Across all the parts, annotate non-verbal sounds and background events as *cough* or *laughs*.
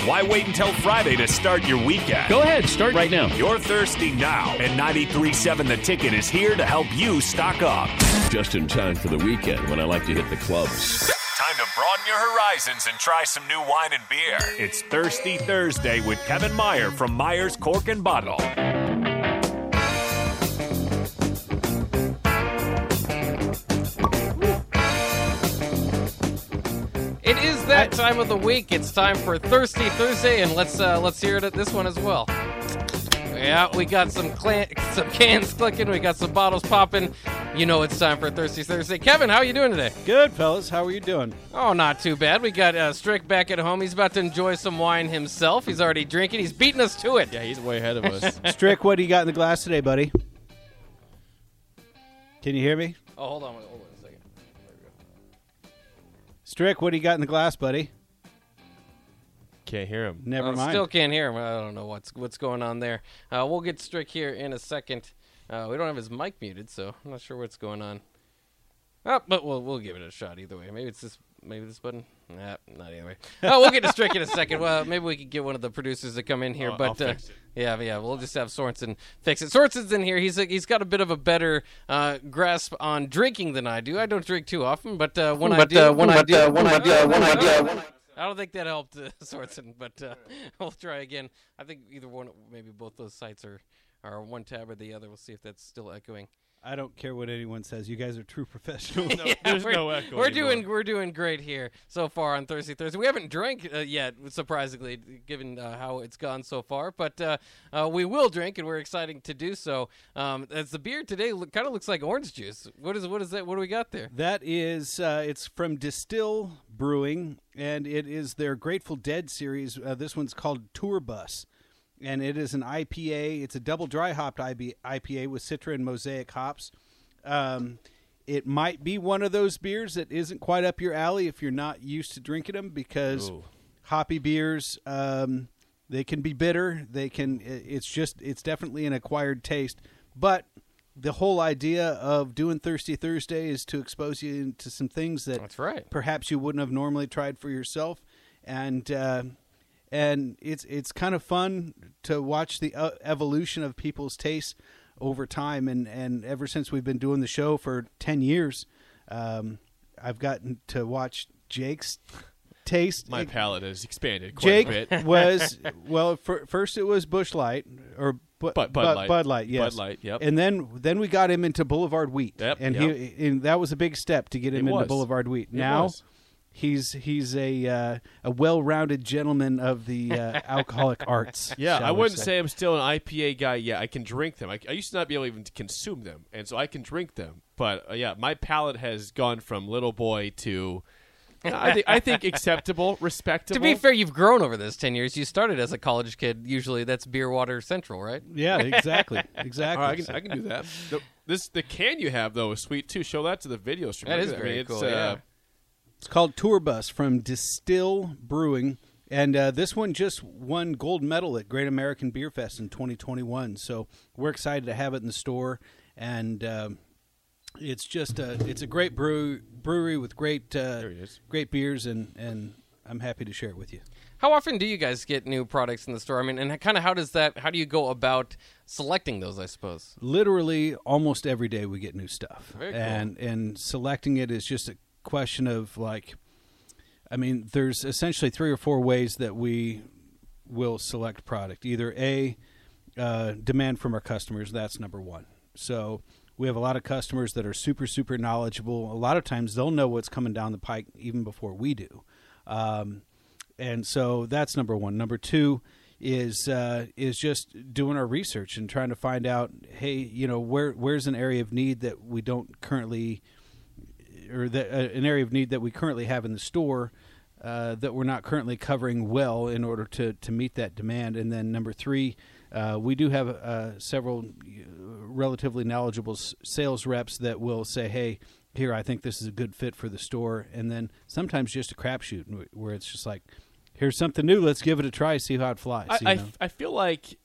Why wait until Friday to start your weekend? Go ahead, start right now. You're thirsty now, and 93.7 The Ticket is here to help you stock up. Just in time for the weekend when I like to hit the clubs. Time to broaden your horizons and try some new wine and beer. It's Thirsty Thursday with Kevin Meier from Meier's Cork and Bottle. It is that time of the week. It's time for Thirsty Thursday, and let's uh, let's hear it at this one as well. Yeah, we got some clan- *laughs* some cans clicking, we got some bottles popping. You know it's time for Thirsty Thursday. Kevin, how are you doing today? Good, fellas. How are you doing? Oh, not too bad. We got uh, Strick back at home. He's about to enjoy some wine himself. He's already drinking. He's beating us to it. Yeah, he's way ahead of us. *laughs* Strick, what do you got in the glass today, buddy? Can you hear me? Oh, hold on, Strick, what do you got in the glass, buddy? Can't hear him. Never Uh, mind. Still can't hear him. I don't know what's what's going on there. Uh, we'll get Strick here in a second. Uh, we don't have his mic muted, so I'm not sure what's going on. Oh, but we'll we'll give it a shot either way. Maybe it's this maybe this button. Nah, not either way. Oh, we'll get to Strick in a second. Well, maybe we could get one of the producers to come in here. I'll- but I'll uh, fix it. yeah, yeah, we'll just have Sorensen fix it. Sorensen's in here. He's he's got a bit of a better uh, grasp on drinking than I do. I don't drink too often, but uh, when I do, when I do, when I do, when I do. I don't think that helped uh, *laughs* Sorensen, but uh, *laughs* we'll try again. I think either one, maybe both those sites are, are one tab or the other. We'll see if that's still echoing. I don't care what anyone says. You guys are true *laughs* professionals. *laughs* Yeah, there's we're, no echo We're anymore. doing we're doing great here so far on Thursday Thursday. We haven't drank uh, yet, surprisingly, given uh, how it's gone so far. But uh, uh, we will drink, and we're excited to do so. Um, as the beer today look, kind of looks like orange juice. What is what is that? What do we got there? that is, uh, it's from Distill Brewing, and it is their Grateful Dead series. Uh, this one's called Tour Bus, and it is an IPA. It's a double dry hopped IPA with Citra and Mosaic hops. Um, it might be one of those beers that isn't quite up your alley if you're not used to drinking them because Ooh. hoppy beers um, they can be bitter they can it's just it's definitely an acquired taste but the whole idea of doing thirsty thursday is to expose you to some things that That's right. perhaps you wouldn't have normally tried for yourself and uh, and it's it's kind of fun to watch the uh, evolution of people's tastes over time and and ever since we've been doing the show for 10 years um, I've gotten to watch Jake's taste My palate has expanded quite Jake a bit. *laughs* was *laughs* well. For, first, it was Busch Light or Bu- Bud- Bud Bu- Light. Bud Light, yes. Bud Light, yep. And then then we got him into Boulevard Wheat. Yep, and yep. he and that was a big step to get him It into was. Boulevard Wheat. Now. He's he's a uh, a well-rounded gentleman of the uh, *laughs* alcoholic arts. Yeah, I wouldn't say. say I'm still an IPA guy yet. I can drink them. I, I used to not be able even to consume them, and so I can drink them. But uh, yeah, my palate has gone from little boy to I think I think acceptable, *laughs* respectable. To be fair, you've grown over this ten years. You started as a college kid. Usually, that's beer, water, central, right? Yeah, *laughs* exactly, exactly. right, I can I can do that. The, this the can you have though is sweet too. Show that to the video stream. That Look I very mean, it's, cool, uh, yeah. It's called Tour Bus from Distill Brewing. And uh, this one just won gold medal at Great American Beer Fest in 2021. So we're excited to have it in the store. And um, it's just a, it's a great brew, brewery with great uh, There he is. great beers, and, and I'm happy to share it with you. How often do you guys get new products in the store? I mean, and kind of how does that? How do you go about selecting those? I suppose. literally almost every day we get new stuff Very cool. and and selecting it is just a question of like i mean there's essentially three or four ways that we will select product. Either a uh, demand from our customers that's number one. So we have a lot of customers that are super super knowledgeable. A lot of times they'll know what's coming down the pike even before we do. Um, and so that's number one. Number two is uh, is just doing our research and trying to find out, hey, you know, where where's an area of need that we don't currently, or that uh, an area of need that we currently have in the store. Uh, that we're not currently covering well in order to, to meet that demand. And then number three, uh, we do have uh, several uh, relatively knowledgeable s- sales reps that will say, hey, here, I think this is a good fit for the store. And then sometimes just a crapshoot wh- where it's just like, here's something new. Let's give it a try, see how it flies. I, you know? I feel like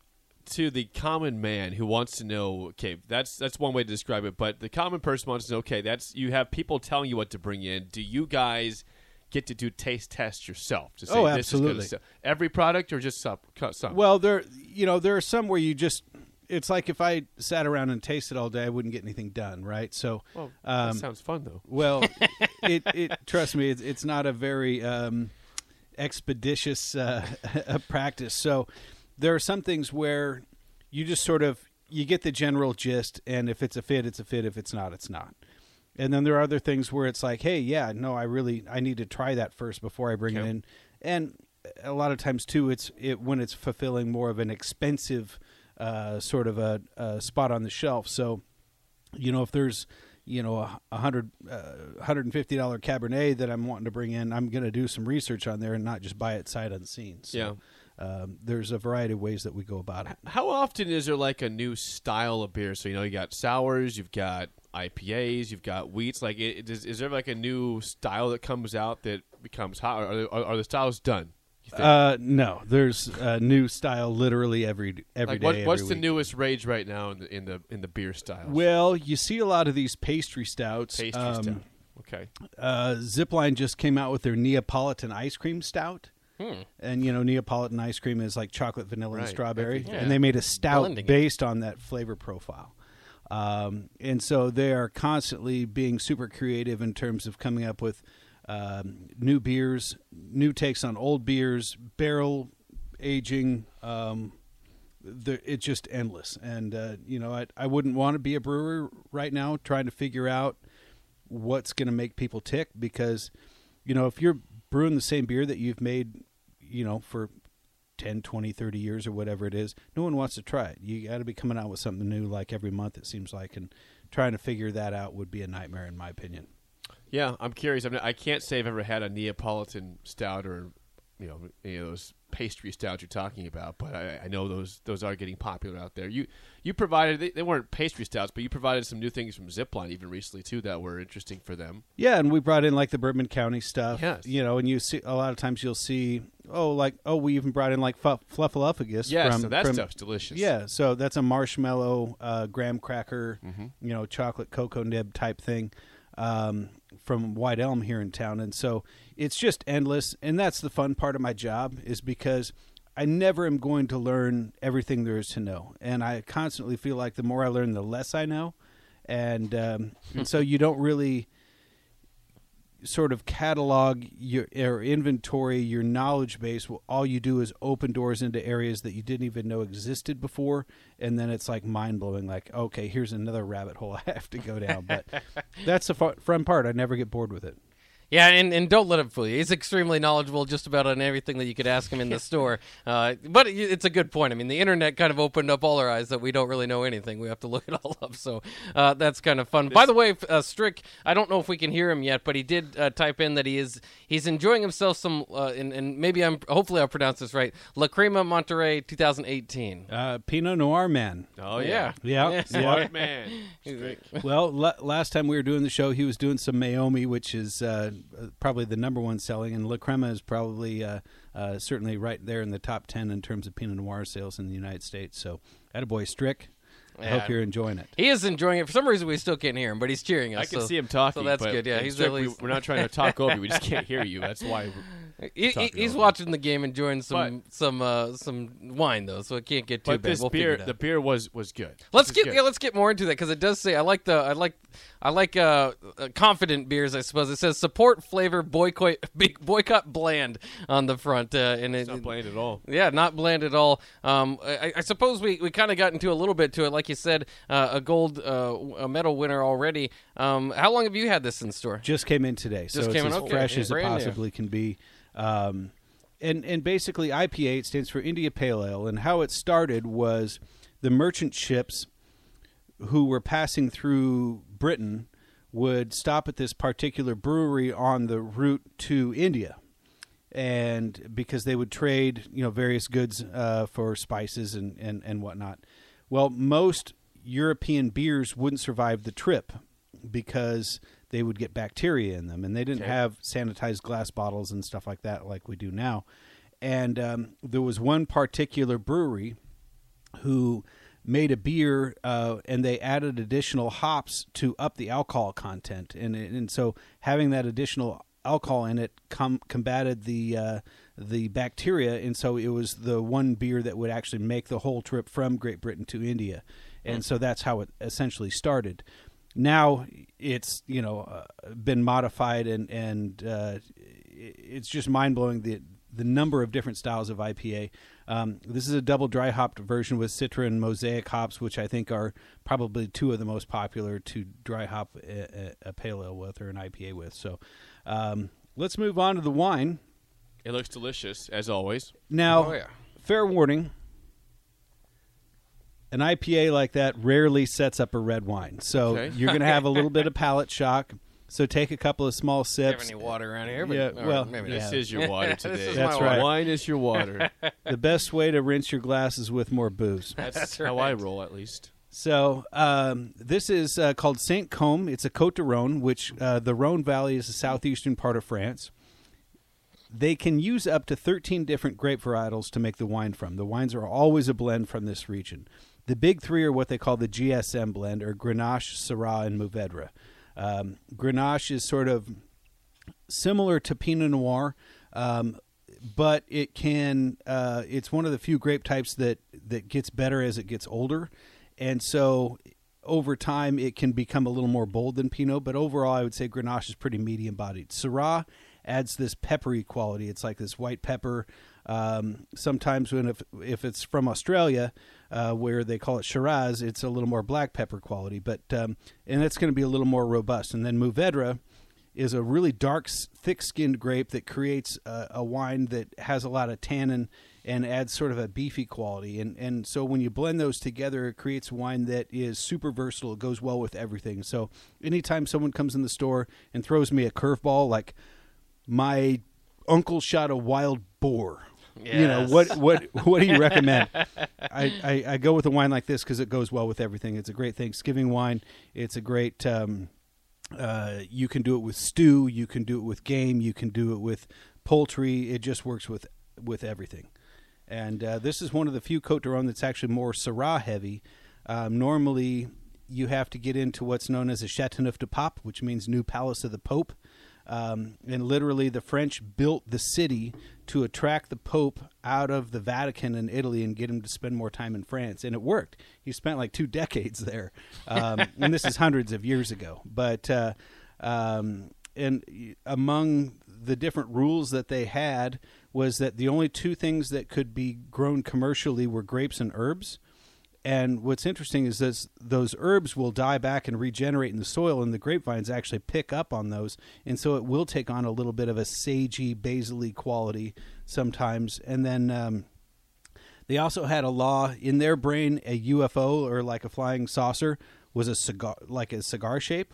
to the common man who wants to know, okay, that's that's one way to describe it. But the common person wants to know, okay, that's you have people telling you what to bring in. Do you guys get to do taste tests yourself to say Oh, this is good absolutely. Every product or just some? some? Well, there, you know, there are some where you just. It's like if I sat around and tasted all day, I wouldn't get anything done, right? So, Well, um, that sounds fun though. well, *laughs* it, it trust me, it's, it's not a very um, expeditious uh, *laughs* practice. So, there are some things where you just sort of you get the general gist, and if it's a fit, it's a fit. If it's not, it's not. And then there are other things where it's like, hey, yeah, no, I really I need to try that first before I bring it in. And a lot of times too, it's it when it's fulfilling more of an expensive uh, sort of a, a spot on the shelf. So, you know, if there's you know a a hundred uh, hundred and fifty dollar Cabernet that I'm wanting to bring in, I'm going to do some research on there and not just buy it sight unseen. So, Yeah. Um, there's a variety of ways that we go about it. How often is there like a new style of beer? So you know, you got sours, you've got IPAs, you've got wheats. Like, it, is, is there like a new style that comes out that becomes hot? Are, are, are the styles done? Uh, no, there's a new style literally every every like, day. what, every what's the week. newest rage right now in the in the in the beer styles? Well, you see a lot of these pastry stouts. pastry Um, stout. Okay. Uh, Zipline just came out with their Neapolitan ice cream stout. And you know, Neapolitan ice cream is like chocolate, vanilla, and strawberry, Yeah. and they made a stout Blending it. based on that flavor profile. Um, and so they are constantly being super creative in terms of coming up with um, new beers, new takes on old beers, barrel aging. Um, the, it's just endless, and uh, you know, I, I wouldn't want to be a brewer right now, trying to figure out what's going to make people tick because you know if you're brewing the same beer that you've made you know for 10 20 30 years or whatever it is no one wants to try it you got to be coming out with something new like every month it seems like and trying to figure that out would be a nightmare in my opinion Yeah, I'm curious. I, mean, I can't say I've ever had a Neapolitan stout or you know any of those pastry stouts you're talking about, but I, I know those those are getting popular out there. You you provided they, they weren't pastry stouts, but you provided some new things from Zipline even recently too that were interesting for them. yeah and we brought in like the bourbon county stuff Yes. you know and you see a lot of times you'll see oh like oh we even brought in like Fluff, fluffaluffagus Yes, from, so that from- stuff's delicious. Yeah, so that's a marshmallow uh, graham cracker, Mm-hmm. you know, chocolate cocoa nib type thing um, from White Elm here in town, and so it's just endless. And that's the fun part of my job is because I never am going to learn everything there is to know, and I constantly feel like the more I learn, the less I know, and um, and so you don't really sort of catalog your or inventory your knowledge base well, all you do is open doors into areas that you didn't even know existed before and then it's like mind-blowing like okay here's another rabbit hole *laughs* i have to go down. But *laughs* that's the fu- fun part. I never get bored with it Yeah, and, and don't let him fool you. He's extremely knowledgeable just about on everything that you could ask him in the *laughs* store. Uh, but it's a good point. I mean, the internet kind of opened up all our eyes that we don't really know anything. We have to *laughs* look it all up. So uh, that's kind of fun. By the way, uh, Strick, I don't know if we can hear him yet, but he did uh, type in that he is he's enjoying himself some, uh, and, and maybe I'm hopefully I'll pronounce this right. La Crema Monterey 2018. uh, pinot noir man Oh yeah. yeah. yeah, yeah. Smart man. *laughs* well la- last time we were doing the show he was doing some Meiomi which is uh, probably the number one selling and la crema is probably uh, uh, certainly right there in the top 10 in terms of pinot noir sales in the united states. So attaboy strick i hope you're enjoying it He is enjoying it. For some reason, we still can't hear him, but he's cheering us. I can so- see him talking. So that's but good. Yeah, he's strict, at we, least. we're not trying to talk over you. We just can't hear you. That's why. *laughs* He, he- he's watching the game, enjoying some some uh, some wine though, so it can't get too But bad. this we'll beer, it out. the beer was was good. Let's This get good. yeah, let's get more into that because it does say I like the I like I like uh, uh confident beers I suppose it says support flavor boycott *laughs* big boycott bland on the front uh, and it, It's not bland at all. yeah, not bland at all. Um, I, I suppose we, we kind of got into a little bit to it, like you said, uh, a gold uh, a medal winner already. Um, how long have you had this in store? just came in today, so Just it's came in, as okay. fresh Yeah, as it brand new. possibly can be. Um, and and basically, IPA it stands for India Pale Ale, and how it started was the merchant ships who were passing through Britain would stop at this particular brewery on the route to India, and because they would trade, you know, various goods uh, for spices and, and and whatnot. Well, most European beers wouldn't survive the trip because they would get bacteria in them, and they didn't Okay. have sanitized glass bottles and stuff like that like we do now. And um, there was one particular brewery who made a beer uh, and they added additional hops to up the alcohol content and and so having that additional alcohol in it com- combated the uh, the bacteria, and so it was the one beer that would actually make the whole trip from Great Britain to India, and so that's how it essentially started. Now it's you know uh, been modified and and uh, it's just mind blowing the the number of different styles of IPA. Um, this is a double dry hopped version with Citra and Mosaic hops, which I think are probably two of the most popular to dry hop a, a pale ale with or an IPA with. So um, let's move on to the wine. It looks delicious as always. Now, Oh, yeah. fair warning. An IPA like that rarely sets up a red wine, so Okay. *laughs* you're going to have a little bit of palate shock. So take a couple of small Do you have sips. any water around here? But, Yeah, or well, maybe This not. is your water *laughs* This today. is That's my right. water. Wine is your water. *laughs* the best way to rinse your glass is with more booze. That's, That's how I roll, at least. So um, this is uh, called Saint Cosme. It's a Côte de Rhône, which uh, the Rhône Valley is the southeastern part of France. They can use up to 13 different grape varietals to make the wine from. The wines are always a blend from this region. The big three are what they call the GSM blend, or Grenache, Syrah, and Mourvedre. Um, Grenache is sort of similar to Pinot Noir, um, but it can. Uh, it's one of the few grape types that that gets better as it gets older, and so over time it can become a little more bold than Pinot. But overall, I would say Grenache is pretty medium bodied. Syrah adds this peppery quality. It's like this white pepper. Um, sometimes when if if it's from Australia, uh, where they call it Shiraz, it's a little more black pepper quality. But um, and it's going to be a little more robust. And then Mourvedre is a really dark, thick-skinned grape that creates a, a wine that has a lot of tannin and adds sort of a beefy quality. And and so when you blend those together, it creates wine that is super versatile. It goes well with everything. So anytime someone comes in the store and throws me a curveball like my uncle shot a wild boar. You know what? What? What do you recommend? *laughs* I, I, I go with a wine like this because it goes well with everything. It's a great Thanksgiving wine. It's a great. Um, uh, you can do it with stew. You can do it with game. You can do it with poultry. It just works with with everything. And uh, this is one of the few Cote de Rhone that's actually more Syrah heavy. Um, normally, you have to get into what's known as a Chateauneuf de Pape, which means New Palace of the Pope. Um, and literally, the French built the city to attract the Pope out of the Vatican in Italy and get him to spend more time in France. And it worked. He spent like two *laughs* decades there. Um, and this is hundreds of years ago. But, uh, um, and among the different rules that they had was that the only two things that could be grown commercially were grapes and herbs. And what's interesting is this, those herbs will die back and regenerate in the soil, and the grapevines actually pick up on those, and so it will take on a little bit of a sagey, basily quality sometimes. And then um, they also had a law in their brain: a UFO or like a flying saucer was a cigar, like a cigar shape.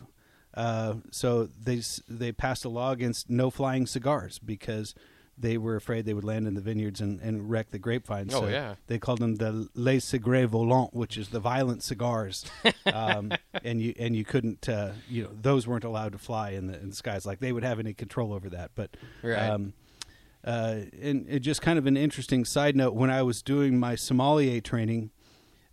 Uh, so they they passed a law against no flying cigars because they were afraid they would land in the vineyards and, and wreck the grapevines. Oh, So yeah. they called them the les cigares volants, which is the violent cigars. *laughs* um, and you and you couldn't uh, you know those weren't allowed to fly in the in the skies like they would have any control over that. But Right. um, uh, and it just kind of an interesting side note when I was doing my sommelier training.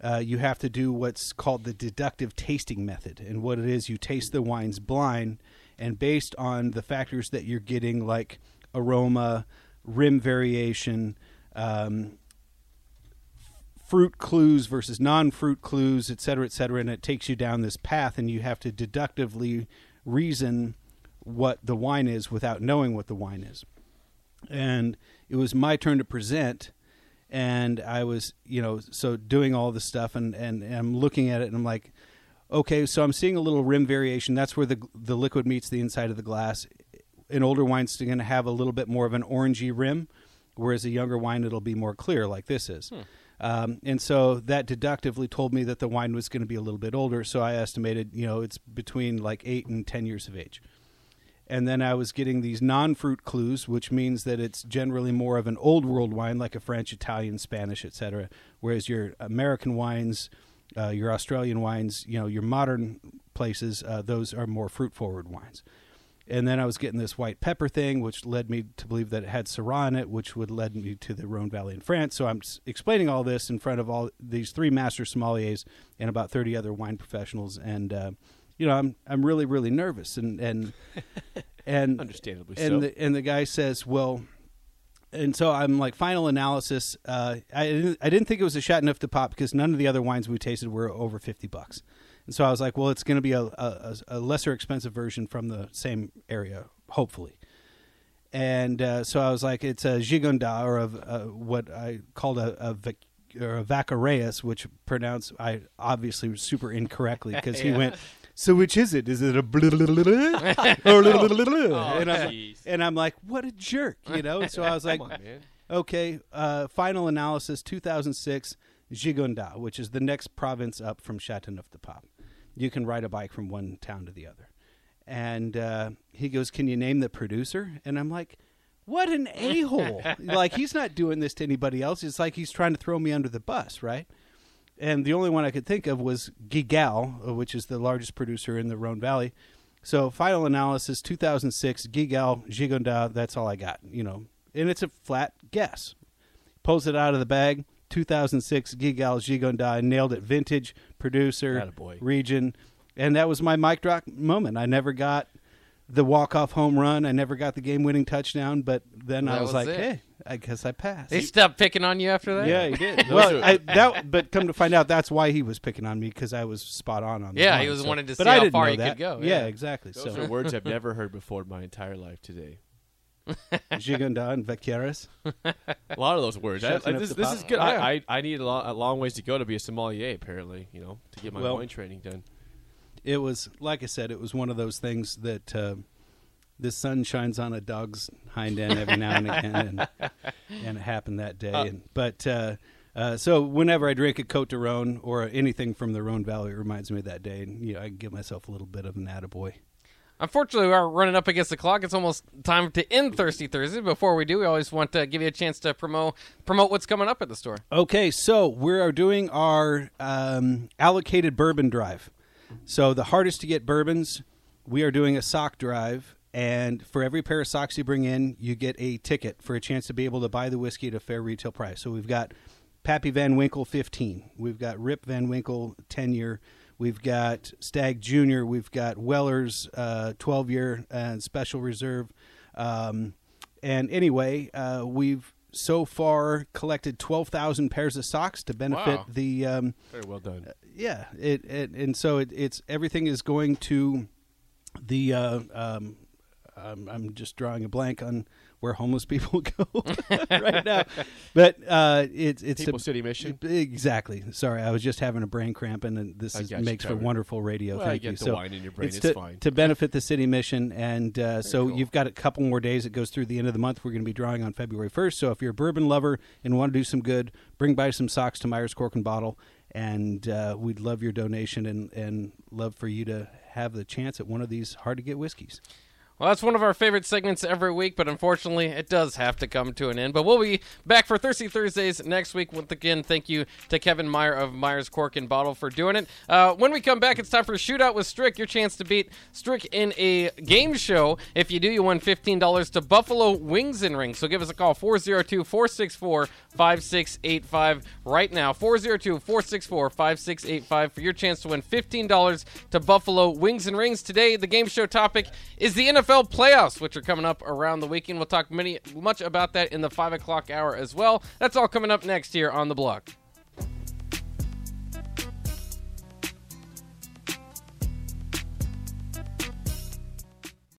Uh, you have to do what's called the deductive tasting method. And what it is, you taste the wines blind, and based on the factors that you're getting, like aroma, rim variation, um, fruit clues versus non-fruit clues, et cetera, et cetera, and it takes you down this path, and you have to deductively reason what the wine is without knowing what the wine is. And it was my turn to present, and I was, you know, so doing all this stuff, and, and, and I'm looking at it, and I'm like, okay, so I'm seeing a little rim variation. That's where the the liquid meets the inside of the glass. An older wine's going to have a little bit more of an orangey rim, whereas a younger wine it'll be more clear, like this is. Um, and so that deductively told me that the wine was going to be a little bit older. So I estimated, you know, it's between like eight and ten years of age. And then I was getting these non-fruit clues, which means that it's generally more of an old world wine, like a French, Italian, Spanish, etc. Whereas your American wines, uh, your Australian wines, you know, your modern places, uh, those are more fruit-forward wines. And then I was getting this white pepper thing, which led me to believe that it had Syrah in it, which would lead me to the Rhone Valley in France. So I'm explaining all this in front of all these three master sommeliers and about 30 other wine professionals, and uh, you know I'm I'm really really nervous, and and *laughs* and Understandably and so. the and the guy says, "Well," and so I'm like, final analysis. Uh, I didn't I didn't think it was a Châteauneuf-du-Pape because none of the other wines we tasted were over fifty bucks, and so I was like, well, it's going to be a, a a lesser expensive version from the same area, hopefully. And uh, so I was like, it's a Gigonda or a, a what I called a, a Vic- or a Vacareus, which pronounced I obviously super incorrectly because he *laughs* went. So which is it? Is it a blah, blah, blah, blah, or blah, blah, and, I'm, jeez. and I'm like, what a jerk, you know? So I was *laughs* like, on, okay, uh, final analysis 2006 Gigonda, which is the next province up from Châteauneuf-du-Pape. You can ride a bike from one town to the other. And uh, he goes, Can you name the producer? And I'm like, What an a hole. *laughs* like, he's not doing this to anybody else. It's like he's trying to throw me under the bus, right? And the only one I could think of was Guigal, uh, which is the largest producer in the Rhone Valley. So, final analysis 2006 Guigal, Gigonda, that's all I got, you know. And it's a flat guess. Pulls it out of the bag. 2006 Guigal Gigonda. Nailed it. Vintage, producer, Attaboy. region. And that was my mic drop moment. I never got the walk off home run. I never got the game winning touchdown. But then I was, was like, it. hey, I guess I passed. They stopped picking on you after that. Yeah, he did. *laughs* Well, I, that, but come to find out, that's why he was picking on me because I was spot on on. The Yeah, line, he was so- wanting to but see I how far know he could that. go, Yeah, yeah. exactly. Those so are words I've *laughs* never heard before in my entire life today. Gigonda and Vacqueyras. A lot of those words. I, I- this this is good. I, I, I need a, a long ways to go to be a sommelier, apparently, you know, to get my Well- wine training done. It was like I said, it was one of those things that uh, the sun shines on a dog's hind end every now and again, and, *laughs* and it happened that day. and, but uh, uh, so whenever I drink a Cote de Rhone or anything from the Rhone Valley, it reminds me of that day, and you know, I give myself a little bit of an attaboy. Unfortunately, we are running up against the clock. It's almost time to end Thirsty Thursday. Before we do, we always want to give you a chance to promote promote what's coming up at the store. Okay, so we are doing our um, allocated bourbon drive. So the hardest to get bourbons, we are doing a sock drive, and for every pair of socks you bring in, you get a ticket for a chance to be able to buy the whiskey at a fair retail price. So we've got Pappy Van Winkle 15, we've got Rip Van Winkle 10 year, we've got Stagg Junior, we've got Weller's uh, 12 year and Special Reserve. Um, and anyway, uh, we've so far collected 12,000 pairs of socks to benefit Wow. the. Um, Very well done. yeah, it, it and so it, it's everything is going to the. Uh, um, I'm, I'm just drawing a blank on where homeless people *laughs* go *laughs* right now, but uh, it's it's People a, City Mission. Exactly. Sorry, I was just having a brain cramp, and this is, makes for wonderful radio. Well, I Thank get you. the so wine in your brain, It's, it's to, fine. to benefit the city mission, and uh, so cool. you've got a couple more days. It goes through the end of the month. We're going to be drawing on February 1st. So if you're a bourbon lover and want to do some good, bring by some socks to Meier's Cork and Bottle, and uh, we'd love your donation and and love for you to have the chance at one of these hard to get whiskeys. Well, that's one of our favorite segments every week, but unfortunately, it does have to come to an end. But we'll be back for Thirsty Thursdays next week. Once again, thank you to Kevin Meier of Meier's Cork and Bottle for doing it. Uh, when we come back, it's time for Shootout with Strick. Your chance to beat Strick in a game show. If you do, you win $15 to Buffalo Wings and Rings. So give us a call, 402 464 5685 right now. 402 464 5685 for your chance to win $15 to Buffalo Wings and Rings. Today, the game show topic is the NFL playoffs, which are coming up around the weekend. We'll talk many much about that in the 5 o'clock hour as well. That's all coming up next here on The Block.